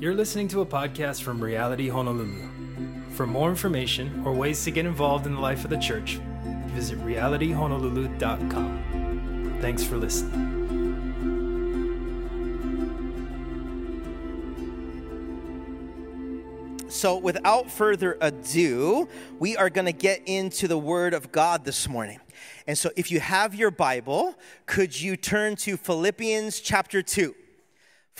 You're listening to a podcast from Reality Honolulu. For more information or ways to get involved in the life of the church, visit realityhonolulu.com. Thanks for listening. So, without further ado, we are going to get into the Word of God this morning. And so, if you have your Bible, could you turn to Philippians chapter 2?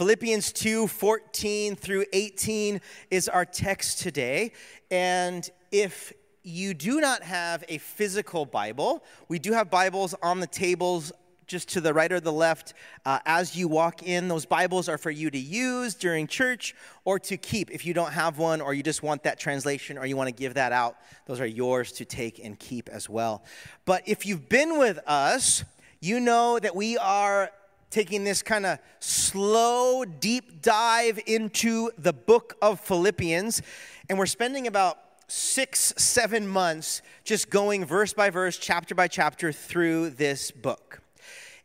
Philippians 2 14 through 18 is our text today. And if you do not have a physical Bible, we do have Bibles on the tables just to the right or the left uh, as you walk in. Those Bibles are for you to use during church or to keep if you don't have one or you just want that translation or you want to give that out. Those are yours to take and keep as well. But if you've been with us, you know that we are taking this kind of slow, deep dive into the book of Philippians. And we're spending about six, seven months just going verse by verse, chapter by chapter through this book.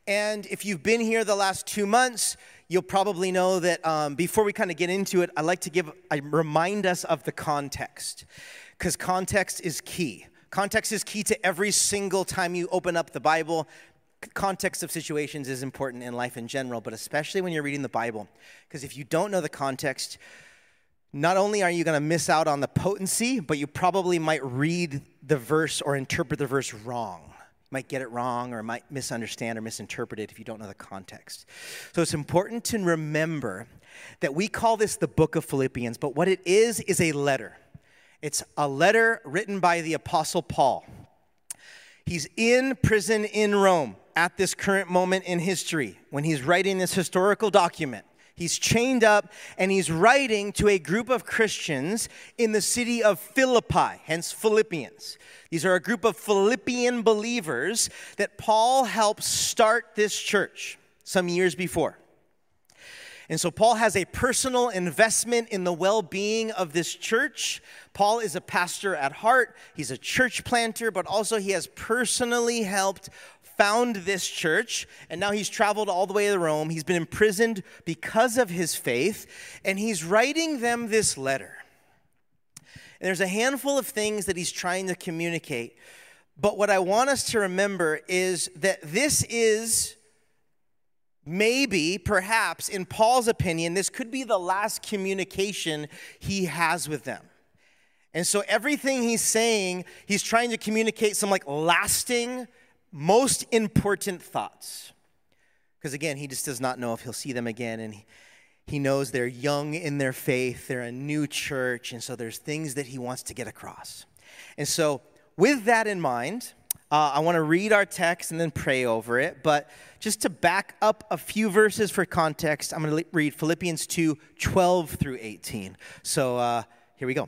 And if you've been here the last two months, you'll probably know that um, before we kind of get into it, I like to give, I remind us of the context, because context is key. Context is key to every single time you open up the Bible. Context of situations is important in life in general, but especially when you're reading the Bible. Because if you don't know the context, not only are you going to miss out on the potency, but you probably might read the verse or interpret the verse wrong might get it wrong or might misunderstand or misinterpret it if you don't know the context. So it's important to remember that we call this the book of Philippians, but what it is is a letter. It's a letter written by the Apostle Paul. He's in prison in Rome at this current moment in history when he's writing this historical document. He's chained up and he's writing to a group of Christians in the city of Philippi, hence Philippians. These are a group of Philippian believers that Paul helped start this church some years before. And so Paul has a personal investment in the well being of this church. Paul is a pastor at heart, he's a church planter, but also he has personally helped found this church, and now he's traveled all the way to Rome. He's been imprisoned because of his faith, and he's writing them this letter. And there's a handful of things that he's trying to communicate. But what I want us to remember is that this is maybe, perhaps, in Paul's opinion, this could be the last communication he has with them. And so everything he's saying, he's trying to communicate some like lasting, most important thoughts. Because again, he just does not know if he'll see them again. And he, he knows they're young in their faith, they're a new church, and so there's things that he wants to get across. And so, with that in mind, uh, I want to read our text and then pray over it. But just to back up a few verses for context, I'm going to read Philippians 2 12 through 18. So uh, here we go.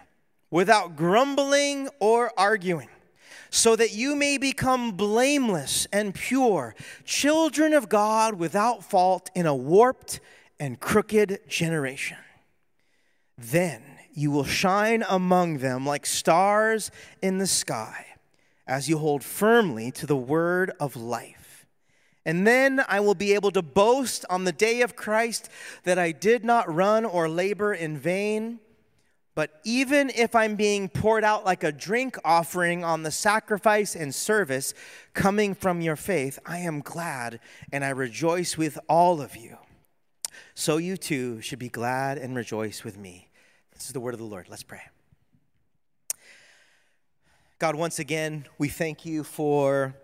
without grumbling or arguing so that you may become blameless and pure, children of God without fault in a warped and crooked generation. Then you will shine among them like stars in the sky as you hold firmly to the word of life. And then I will be able to boast on the day of Christ that I did not run or labor in vain. But even if I'm being poured out like a drink offering on the sacrifice and service coming from your faith, I am glad and I rejoice with all of you. So you too should be glad and rejoice with me. This is the word of the Lord. Let's pray. God, once again, we thank you for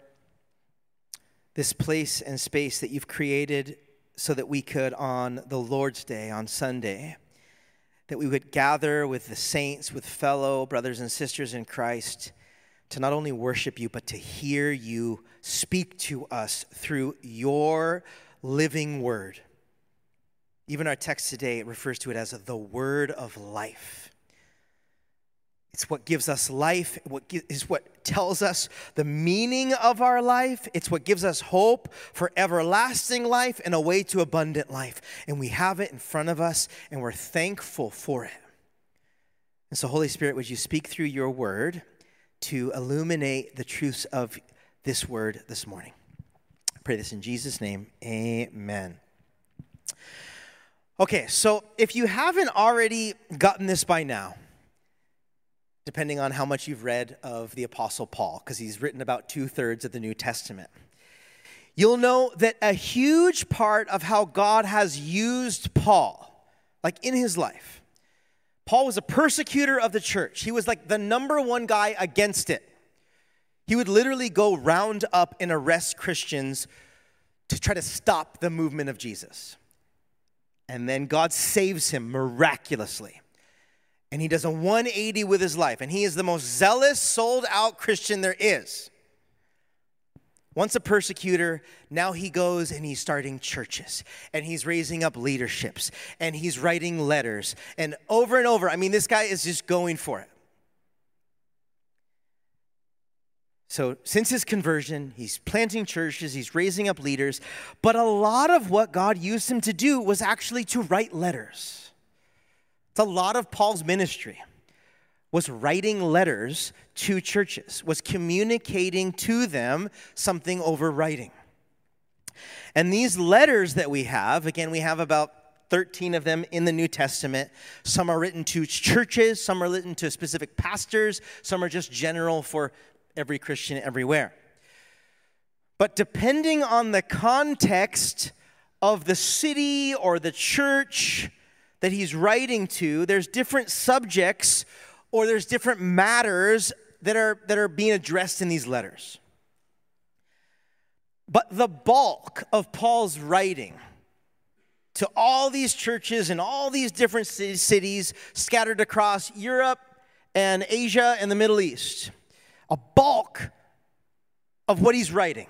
this place and space that you've created so that we could, on the Lord's Day, on Sunday, that we would gather with the saints, with fellow brothers and sisters in Christ, to not only worship you, but to hear you speak to us through your living word. Even our text today refers to it as the word of life. It's what gives us life, what is what tells us the meaning of our life. It's what gives us hope for everlasting life and a way to abundant life. And we have it in front of us and we're thankful for it. And so, Holy Spirit, would you speak through your word to illuminate the truths of this word this morning? I pray this in Jesus' name. Amen. Okay, so if you haven't already gotten this by now, depending on how much you've read of the Apostle Paul, because he's written about two thirds of the New Testament, you'll know that a huge part of how God has used Paul, like in his life, Paul was a persecutor of the church. He was like the number one guy against it. He would literally go round up and arrest Christians to try to stop the movement of Jesus. And then God saves him miraculously. And he does a 180 with his life. And he is the most zealous, sold out Christian there is. Once a persecutor, now he goes and he's starting churches and he's raising up leaderships and he's writing letters. And over and over, I mean, this guy is just going for it. So, since his conversion, he's planting churches, he's raising up leaders, but a lot of what God used him to do was actually to write letters. It's a lot of Paul's ministry was writing letters to churches, was communicating to them something over writing. And these letters that we have, again, we have about 13 of them in the New Testament. Some are written to churches, some are written to specific pastors, some are just general for every Christian everywhere. But depending on the context of the city or the church that he's writing to, there's different subjects or there's different matters that are, that are being addressed in these letters. But the bulk of Paul's writing to all these churches in all these different cities scattered across Europe and Asia and the Middle East a bulk of what he's writing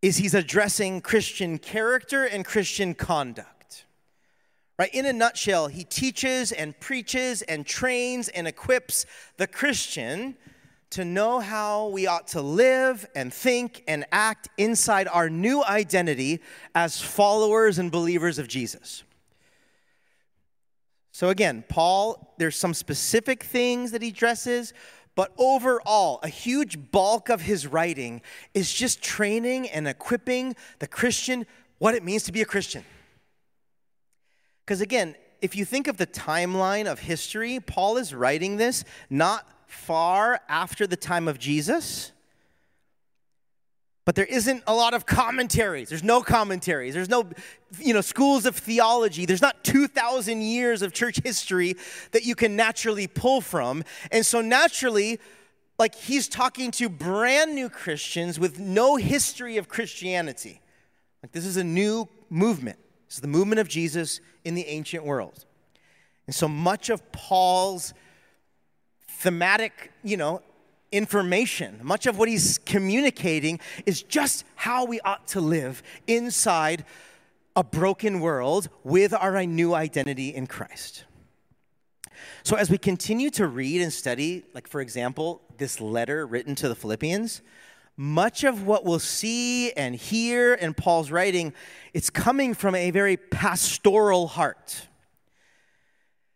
is he's addressing Christian character and Christian conduct. Right? In a nutshell, he teaches and preaches and trains and equips the Christian to know how we ought to live and think and act inside our new identity as followers and believers of Jesus. So, again, Paul, there's some specific things that he addresses, but overall, a huge bulk of his writing is just training and equipping the Christian what it means to be a Christian. Because again, if you think of the timeline of history, Paul is writing this not far after the time of Jesus. But there isn't a lot of commentaries. There's no commentaries. There's no, you know, schools of theology. There's not 2,000 years of church history that you can naturally pull from. And so naturally, like he's talking to brand new Christians with no history of Christianity. Like this is a new movement. Is the movement of Jesus in the ancient world. And so much of Paul's thematic, you know, information. Much of what he's communicating is just how we ought to live inside a broken world with our new identity in Christ. So, as we continue to read and study, like for example, this letter written to the Philippians, much of what we'll see and hear in Paul's writing, it's coming from a very pastoral heart.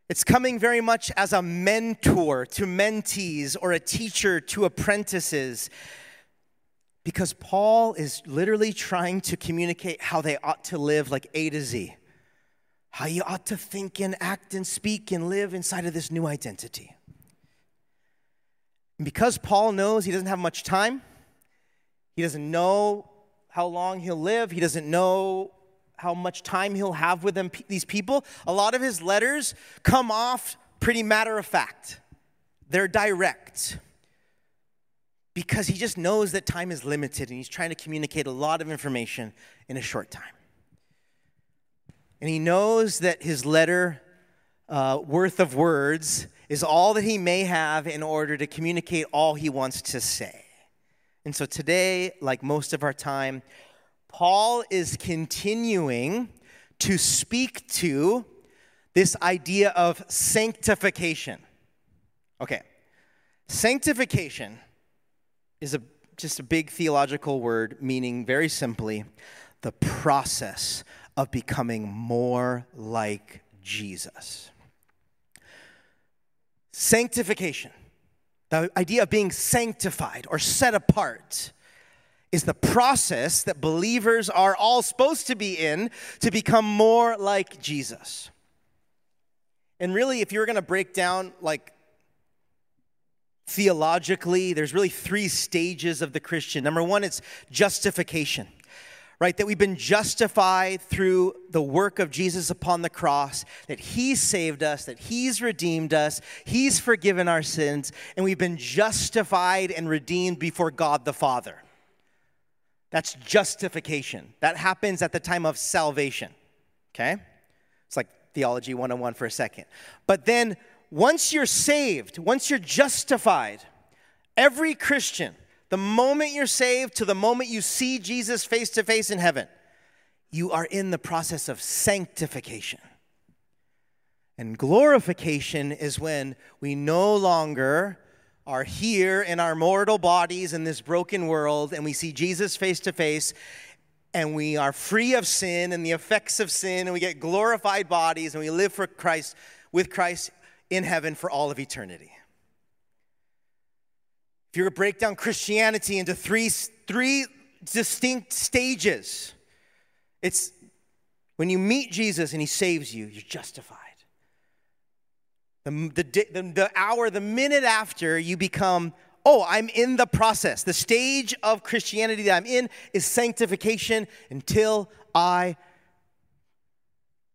It's coming very much as a mentor to mentees or a teacher to apprentices. Because Paul is literally trying to communicate how they ought to live, like A to Z. How you ought to think and act and speak and live inside of this new identity. And because Paul knows he doesn't have much time, he doesn't know how long he'll live, he doesn't know how much time he'll have with them, these people, a lot of his letters come off pretty matter of fact. They're direct because he just knows that time is limited and he's trying to communicate a lot of information in a short time. And he knows that his letter uh, worth of words is all that he may have in order to communicate all he wants to say. And so today, like most of our time, Paul is continuing to speak to this idea of sanctification. Okay, sanctification is a, just a big theological word meaning very simply the process of becoming more like Jesus. Sanctification, the idea of being sanctified or set apart, is the process that believers are all supposed to be in to become more like Jesus. And really, if you're going to break down like theologically, there's really three stages of the Christian. Number one, it's justification, right? That we've been justified through the work of Jesus upon the cross, that He saved us, that He's redeemed us, He's forgiven our sins, and we've been justified and redeemed before God the Father. That's justification. That happens at the time of salvation, okay? It's like theology 101 for a second. But then once you're saved, once you're justified, every Christian, the moment you're saved to the moment you see Jesus face to face in heaven, you are in the process of sanctification. And glorification is when we no longer are here in our mortal bodies in this broken world and we see Jesus face to face and we are free of sin and the effects of sin and we get glorified bodies and we live for Christ with Christ in heaven for all of eternity. If you were to break down Christianity into three, three distinct stages, it's when you meet Jesus and he saves you, you're justified. The, the, the, the hour, the minute after, you become oh, I'm in the process. The stage of Christianity that I'm in is sanctification until I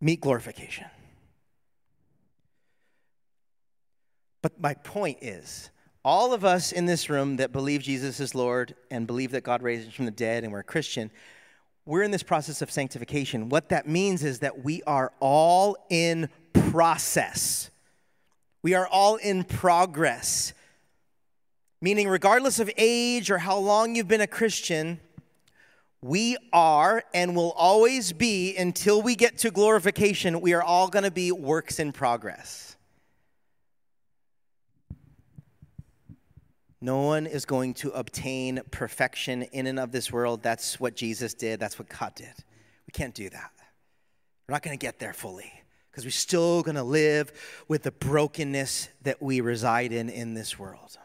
meet glorification. But my point is, all of us in this room that believe Jesus is Lord and believe that God raised him from the dead and we're a Christian, we're in this process of sanctification. What that means is that we are all in process. We are all in progress. Meaning, regardless of age or how long you've been a Christian, we are and will always be until we get to glorification, we are all going to be works in progress. No one is going to obtain perfection in and of this world. That's what Jesus did. That's what God did. We can't do that. We're not going to get there fully because we're still going to live with the brokenness that we reside in in this world.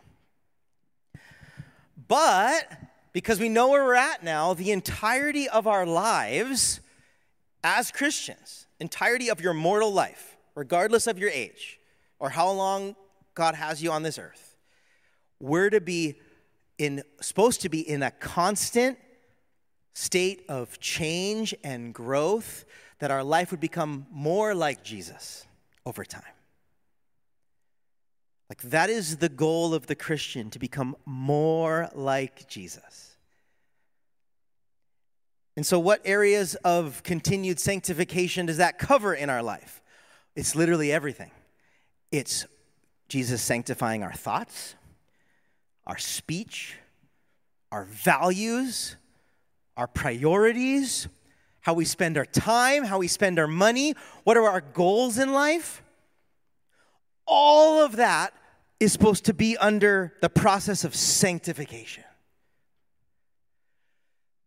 But because we know where we're at now, the entirety of our lives as Christians, entirety of your mortal life, regardless of your age or how long God has you on this earth, we're to be in supposed to be in a constant state of change and growth that our life would become more like Jesus over time. Like that is the goal of the Christian to become more like Jesus. And so, what areas of continued sanctification does that cover in our life? It's literally everything. It's Jesus sanctifying our thoughts, our speech, our values, our priorities, how we spend our time, how we spend our money, what are our goals in life. All of that is supposed to be under the process of sanctification.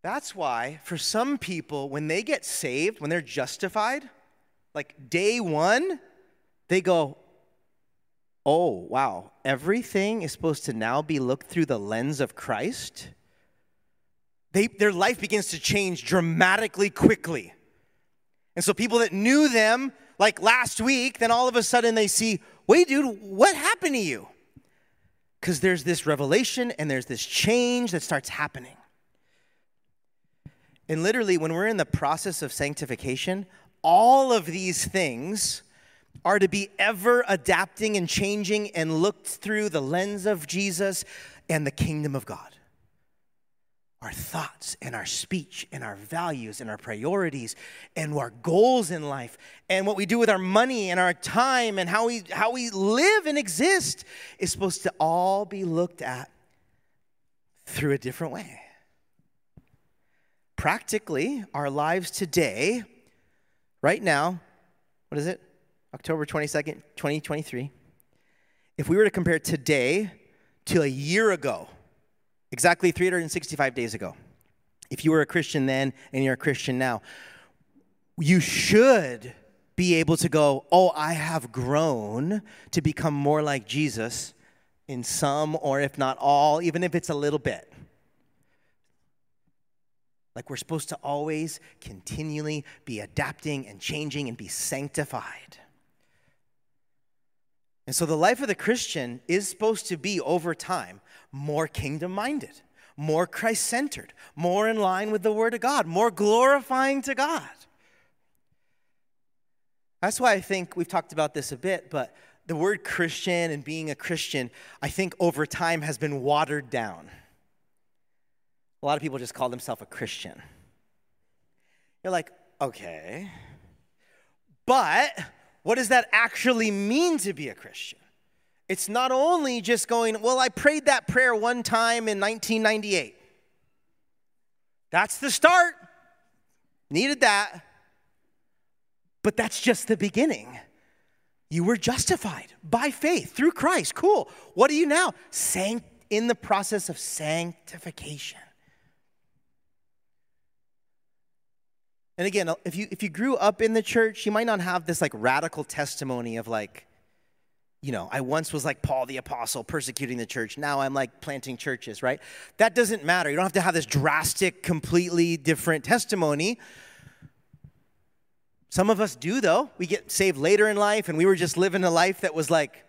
That's why, for some people, when they get saved, when they're justified, like day one, they go, oh, wow, everything is supposed to now be looked through the lens of Christ, they, their life begins to change dramatically quickly. And so people that knew them like last week, then all of a sudden they see, wait, dude, what happened to you? Because there's this revelation and there's this change that starts happening. And literally, when we're in the process of sanctification, all of these things are to be ever adapting and changing and looked through the lens of Jesus and the kingdom of God. Our thoughts and our speech and our values and our priorities and our goals in life and what we do with our money and our time and how we, how we live and exist is supposed to all be looked at through a different way. Practically, our lives today right now, what is it? October 22nd, 2023. If we were to compare today to a year ago, exactly 365 days ago, if you were a Christian then and you're a Christian now, you should be able to go, Oh, I have grown to become more like Jesus in some, or if not all, even if it's a little bit. Like we're supposed to always continually be adapting and changing and be sanctified. And so the life of the Christian is supposed to be over time more kingdom minded, more Christ centered, more in line with the Word of God, more glorifying to God. That's why I think we've talked about this a bit, but the word Christian and being a Christian, I think over time has been watered down. A lot of people just call themselves a Christian. You're like, okay, but what does that actually mean to be a Christian? It's not only just going, well, I prayed that prayer one time in 1998. That's the start. Needed that. But that's just the beginning. You were justified by faith through Christ. Cool. What are you now? Sanct- in the process of sanctification. And again, if you if you grew up in the church, you might not have this like radical testimony of like, you know, I once was like Paul the apostle persecuting the church. Now I'm like planting churches, right? That doesn't matter. You don't have to have this drastic, completely different testimony. Some of us do, though. We get saved later in life, and we were just living a life that was like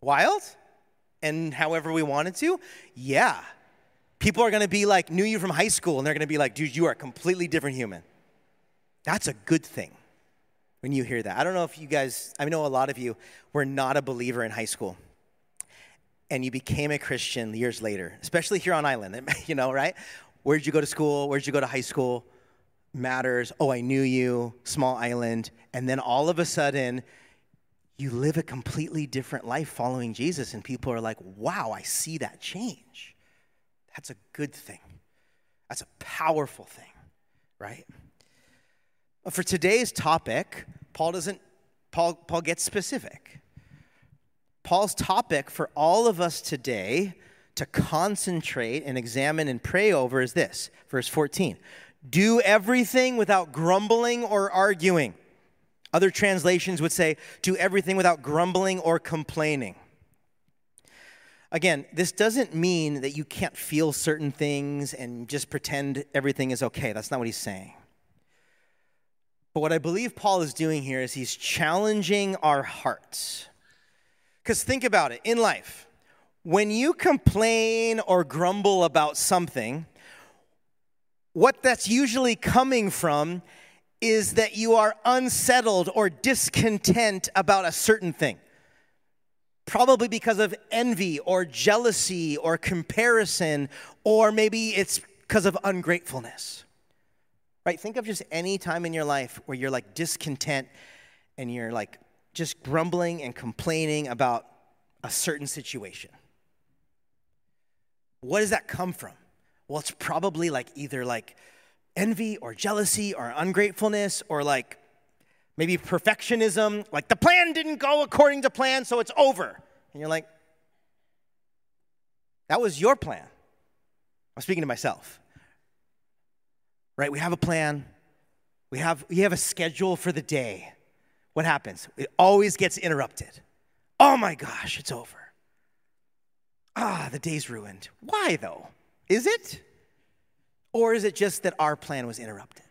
wild and however we wanted to. Yeah. People are gonna be like, knew you from high school, and they're gonna be like, dude, you are a completely different human. That's a good thing when you hear that. I don't know if you guys, I know a lot of you were not a believer in high school and you became a Christian years later, especially here on island, you know, right? Where'd you go to school? Where'd you go to high school? matters. Oh, I knew you, small island. And then all of a sudden, you live a completely different life following Jesus, and people are like, wow, I see that change. That's a good thing. That's a powerful thing, right? For today's topic, Paul doesn't, Paul, Paul gets specific. Paul's topic for all of us today to concentrate and examine and pray over is this verse 14 do everything without grumbling or arguing. Other translations would say, do everything without grumbling or complaining. Again, this doesn't mean that you can't feel certain things and just pretend everything is okay. That's not what he's saying. But what I believe Paul is doing here is he's challenging our hearts. Because think about it in life, when you complain or grumble about something, what that's usually coming from is that you are unsettled or discontent about a certain thing. Probably because of envy or jealousy or comparison, or maybe it's because of ungratefulness. Right? Think of just any time in your life where you're like discontent and you're like just grumbling and complaining about a certain situation. What does that come from? Well, it's probably like either like envy or jealousy or ungratefulness or like maybe perfectionism. Like the plan didn't go according to plan, so it's over. And you're like, that was your plan. I'm speaking to myself. Right? We have a plan. We have, we have a schedule for the day. What happens? It always gets interrupted. Oh my gosh, it's over. Ah, the day's ruined. Why though? Is it? Or is it just that our plan was interrupted?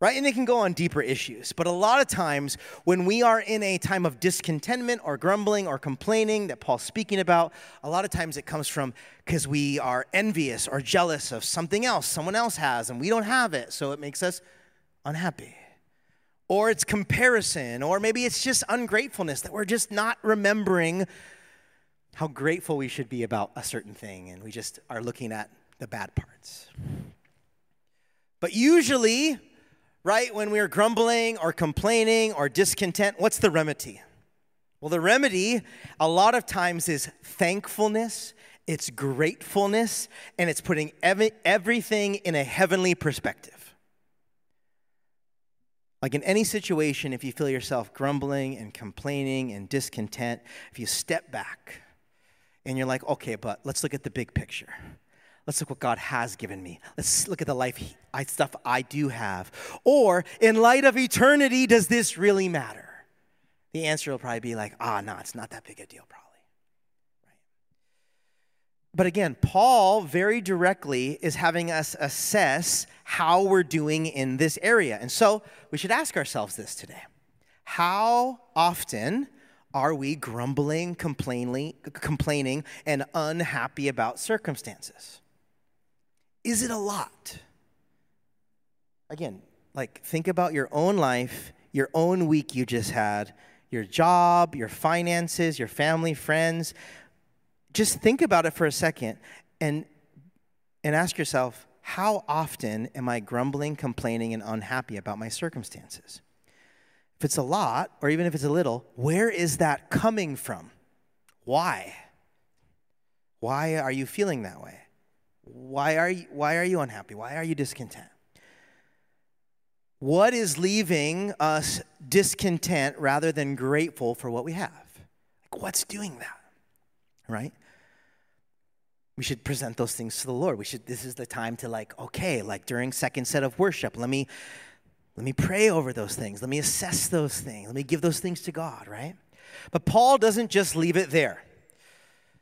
Right? And they can go on deeper issues. But a lot of times, when we are in a time of discontentment or grumbling or complaining that Paul's speaking about, a lot of times it comes from because we are envious or jealous of something else someone else has and we don't have it. So it makes us unhappy. Or it's comparison, or maybe it's just ungratefulness that we're just not remembering how grateful we should be about a certain thing, and we just are looking at the bad parts. But usually, right, when we're grumbling or complaining or discontent, what's the remedy? Well, the remedy a lot of times is thankfulness, it's gratefulness, and it's putting every, everything in a heavenly perspective. Like in any situation, if you feel yourself grumbling and complaining and discontent, if you step back and you're like, okay, but let's look at the big picture. Let's look what God has given me. Let's look at the life I, stuff I do have. Or, in light of eternity, does this really matter? The answer will probably be like, ah, no, it's not that big a deal, probably. Right? But again, Paul very directly is having us assess how we're doing in this area. And so we should ask ourselves this today How often are we grumbling, complaining, complaining, and unhappy about circumstances? Is it a lot? Again, like think about your own life, your own week you just had, your job, your finances, your family, friends. Just think about it for a second and, and ask yourself how often am I grumbling, complaining, and unhappy about my circumstances? If it's a lot, or even if it's a little, where is that coming from? Why? Why are you feeling that way? Why are you, why are you unhappy? Why are you discontent? What is leaving us discontent rather than grateful for what we have? Like, what's doing that? Right? We should present those things to the Lord. We should, this is the time to like, okay, like during second set of worship, let me let me pray over those things. Let me assess those things. Let me give those things to God, right? But Paul doesn't just leave it there.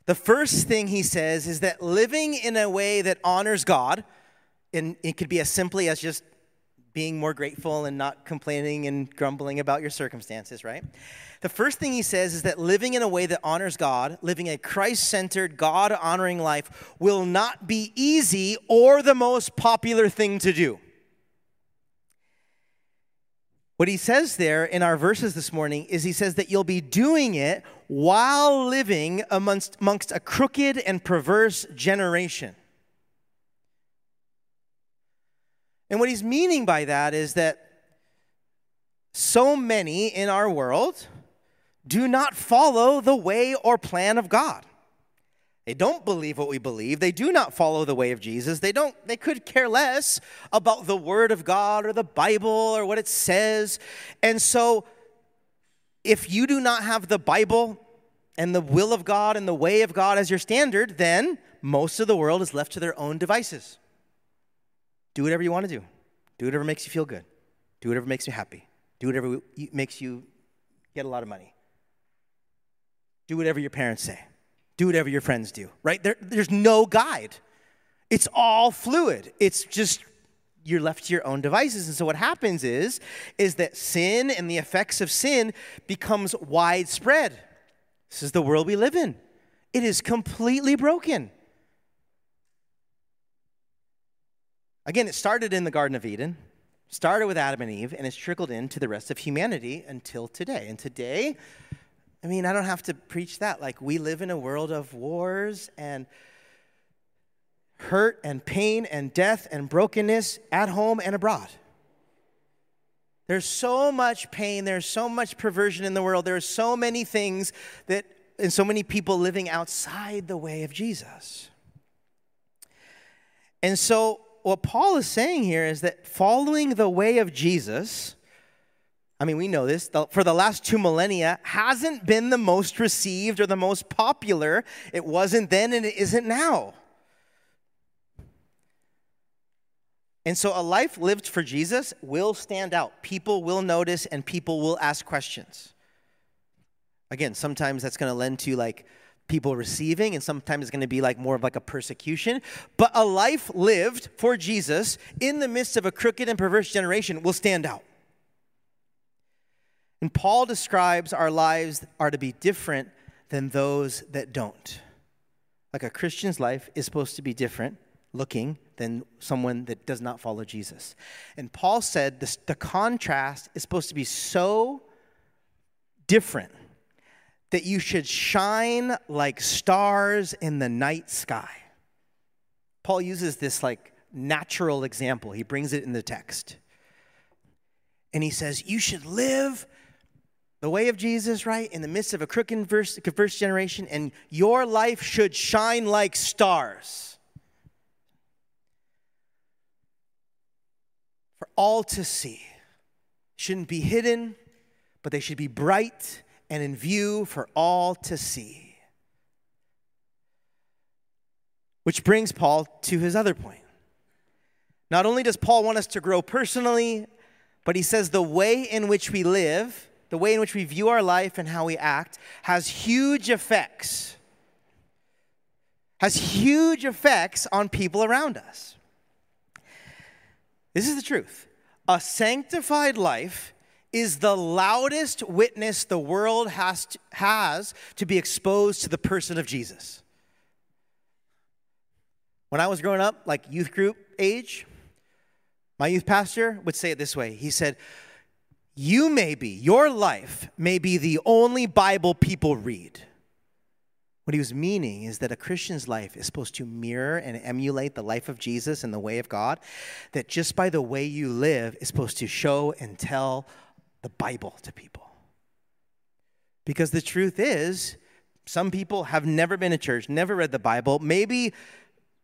The first thing he says is that living in a way that honors God, and it could be as simply as just being more grateful and not complaining and grumbling about your circumstances, right? The first thing he says is that living in a way that honors God, living a Christ centered, God honoring life, will not be easy or the most popular thing to do. What he says there in our verses this morning is he says that you'll be doing it while living amongst, amongst a crooked and perverse generation. And what he's meaning by that is that so many in our world do not follow the way or plan of God. They don't believe what we believe. They do not follow the way of Jesus. They don't they could care less about the word of God or the Bible or what it says. And so if you do not have the Bible and the will of God and the way of God as your standard, then most of the world is left to their own devices. Do whatever you want to do. Do whatever makes you feel good. Do whatever makes you happy. Do whatever makes you get a lot of money. Do whatever your parents say do whatever your friends do, right? There, there's no guide. It's all fluid. It's just you're left to your own devices. And so what happens is is that sin and the effects of sin becomes widespread. This is the world we live in. It is completely broken. Again, it started in the Garden of Eden, started with Adam and Eve, and it's trickled into the rest of humanity until today. And today, I mean, I don't have to preach that. Like, we live in a world of wars and hurt and pain and death and brokenness at home and abroad. There's so much pain, there's so much perversion in the world, there's so many things that, and so many people living outside the way of Jesus. And so, what Paul is saying here is that following the way of Jesus I mean, we know this, for the last two millennia, hasn't been the most received or the most popular. It wasn't then and it isn't now. And so a life lived for Jesus will stand out. People will notice and people will ask questions. Again, sometimes that's going to lend to like people receiving and sometimes it's going to be like more of like a persecution. But a life lived for Jesus in the midst of a crooked and perverse generation will stand out. And Paul describes our lives are to be different than those that don't. Like a Christian's life is supposed to be different looking than someone that does not follow Jesus. And Paul said this, the contrast is supposed to be so different that you should shine like stars in the night sky. Paul uses this like natural example, he brings it in the text. And he says, You should live the way of Jesus, right? In the midst of a crooked verse, first generation, and your life should shine like stars for all to see. shouldn't be hidden, but they should be bright and in view for all to see. Which brings Paul to his other point. Not only does Paul want us to grow personally, but he says the way in which we live, the way in which we view our life and how we act, has huge effects. Has huge effects on people around us. This is the truth. A sanctified life is the loudest witness the world has to, has to be exposed to the person of Jesus. When I was growing up, like youth group age, my youth pastor would say it this way He said, You may be, your life may be the only Bible people read. What he was meaning is that a Christian's life is supposed to mirror and emulate the life of Jesus and the way of God, that just by the way you live is supposed to show and tell the Bible to people. Because the truth is, some people have never been to church, never read the Bible, maybe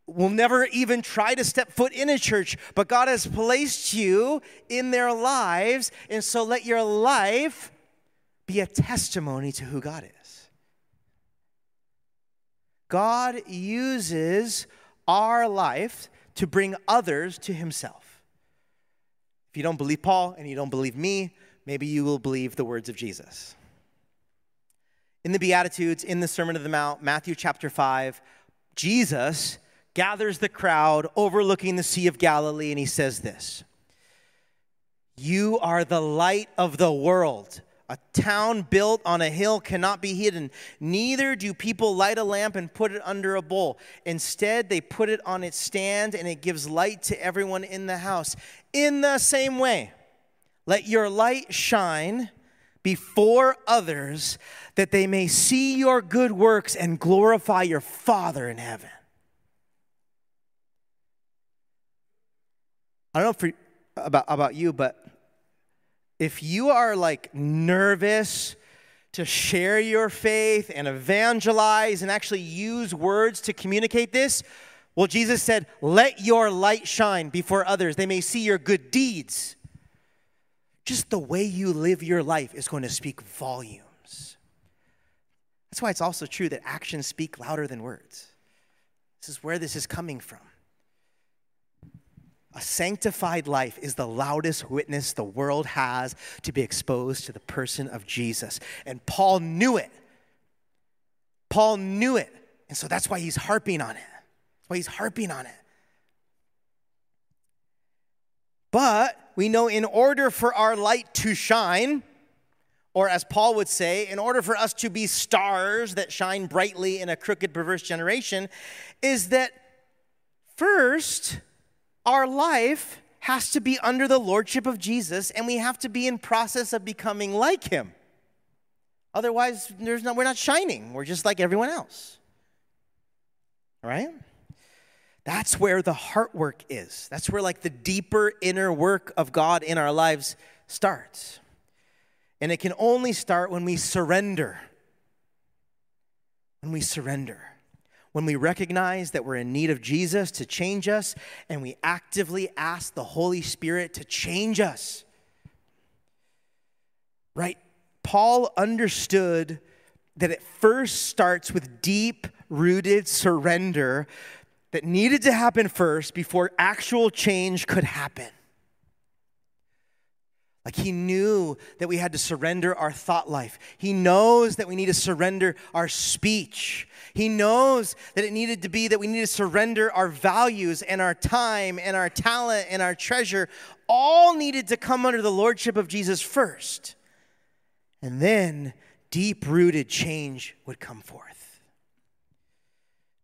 will never even try to step foot in a church, but God has placed you in their lives, and so let your life be a testimony to who God is. God uses our life to bring others to Himself. If you don't believe Paul and you don't believe me, maybe you will believe the words of Jesus. In the Beatitudes, in the Sermon of the Mount, Matthew chapter 5, Jesus gathers the crowd overlooking the Sea of Galilee, and he says this You are the light of the world. A town built on a hill cannot be hidden. Neither do people light a lamp and put it under a bowl. Instead, they put it on its stand and it gives light to everyone in the house. In the same way, let your light shine before others that they may see your good works and glorify your Father in heaven. I don't know for, about, about you, but if you are like nervous to share your faith and evangelize and actually use words to communicate this, well, Jesus said, Let your light shine before others. They may see your good deeds. Just the way you live your life is going to speak volumes. That's why it's also true that actions speak louder than words. This is where this is coming from. A sanctified life is the loudest witness the world has to be exposed to the person of Jesus. And Paul knew it. Paul knew it. And so that's why he's harping on it. That's why he's harping on it. But we know in order for our light to shine, or as Paul would say, in order for us to be stars that shine brightly in a crooked, perverse generation, is that first, our life has to be under the lordship of Jesus and we have to be in process of becoming like him. Otherwise, there's no, we're not shining. We're just like everyone else. All right? That's where the heart work is. That's where like the deeper inner work of God in our lives starts. And it can only start when we surrender. When we surrender when we recognize that we're in need of Jesus to change us and we actively ask the Holy Spirit to change us. Right? Paul understood that it first starts with deep rooted surrender that needed to happen first before actual change could happen. Like he knew that we had to surrender our thought life. He knows that we need to surrender our speech. He knows that it needed to be that we need to surrender our values and our time and our talent and our treasure. All needed to come under the lordship of Jesus first. And then deep rooted change would come forth.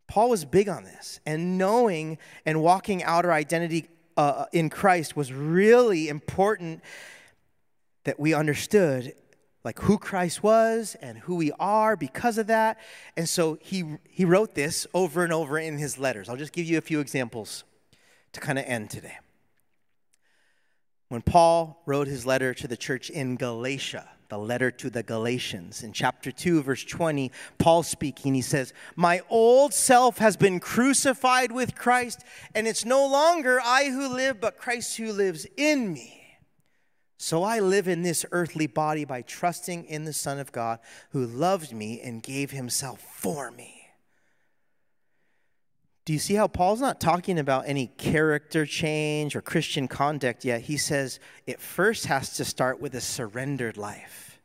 Paul was big on this, and knowing and walking out our identity uh, in Christ was really important that we understood like who Christ was and who we are because of that. And so he he wrote this over and over in his letters. I'll just give you a few examples to kind of end today. When Paul wrote his letter to the church in Galatia, the letter to the Galatians, in chapter 2, verse 20, Paul speaking, he says, My old self has been crucified with Christ, and it's no longer I who live, but Christ who lives in me. So I live in this earthly body by trusting in the Son of God who loved me and gave himself for me. Do you see how Paul's not talking about any character change or Christian conduct yet? He says it first has to start with a surrendered life.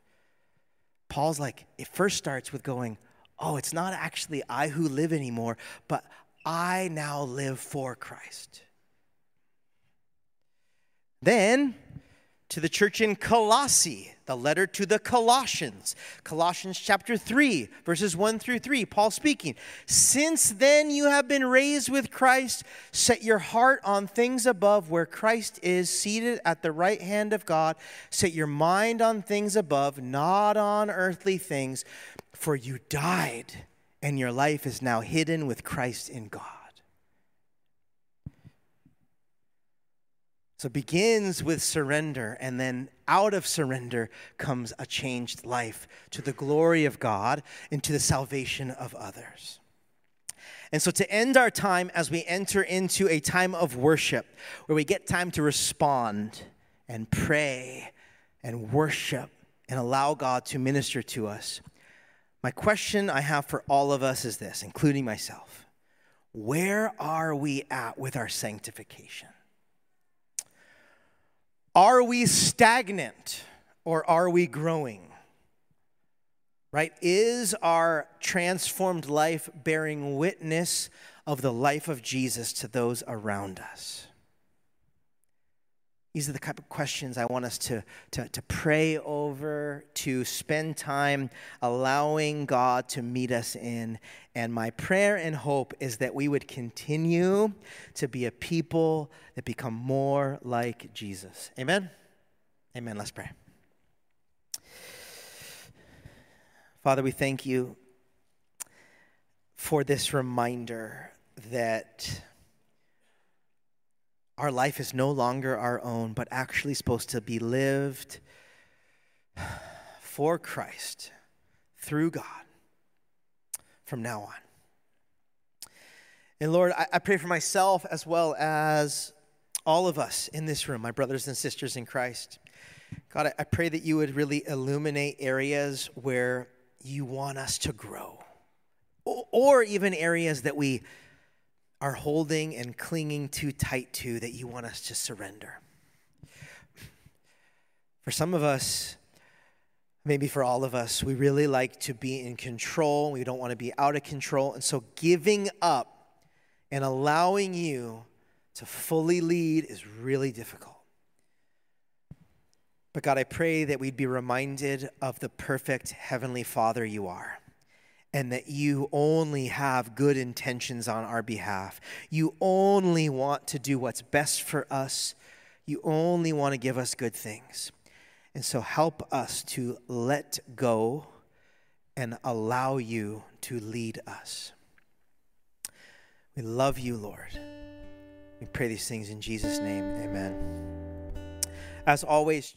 Paul's like, it first starts with going, oh, it's not actually I who live anymore, but I now live for Christ. Then to the church in Colossae, the letter to the Colossians, Colossians chapter 3, verses 1 through 3, Paul speaking. Since then you have been raised with Christ, set your heart on things above where Christ is seated at the right hand of God. Set your mind on things above, not on earthly things, for you died, and your life is now hidden with Christ in God. So it begins with surrender, and then out of surrender comes a changed life to the glory of God and to the salvation of others. And so, to end our time as we enter into a time of worship, where we get time to respond and pray and worship and allow God to minister to us, my question I have for all of us is this, including myself Where are we at with our sanctification? Are we stagnant or are we growing? Right? Is our transformed life bearing witness of the life of Jesus to those around us? These are the type of questions I want us to, to, to pray over, to spend time allowing God to meet us in. And my prayer and hope is that we would continue to be a people that become more like Jesus. Amen? Amen. Let's pray. Father, we thank you for this reminder that our life is no longer our own, but actually supposed to be lived for Christ through God from now on. And Lord, I, I, pray for myself as well as all of us in this room, my brothers and sisters in Christ. God, I, I pray that you would really illuminate areas where you want us to grow, or, or even areas that we are holding and clinging too tight to that you want us to surrender. For some of us, maybe for all of us, we really like to be in control. We don't want to be out of control. And so giving up and allowing you to fully lead is really difficult. But God, I pray that we'd be reminded of the perfect Heavenly Father you are and that you only have good intentions on our behalf. You only want to do what's best for us. You only want to give us good things. And so help us to let go and allow you to lead us. We love you, Lord. We pray these things in Jesus' name. Amen. As always,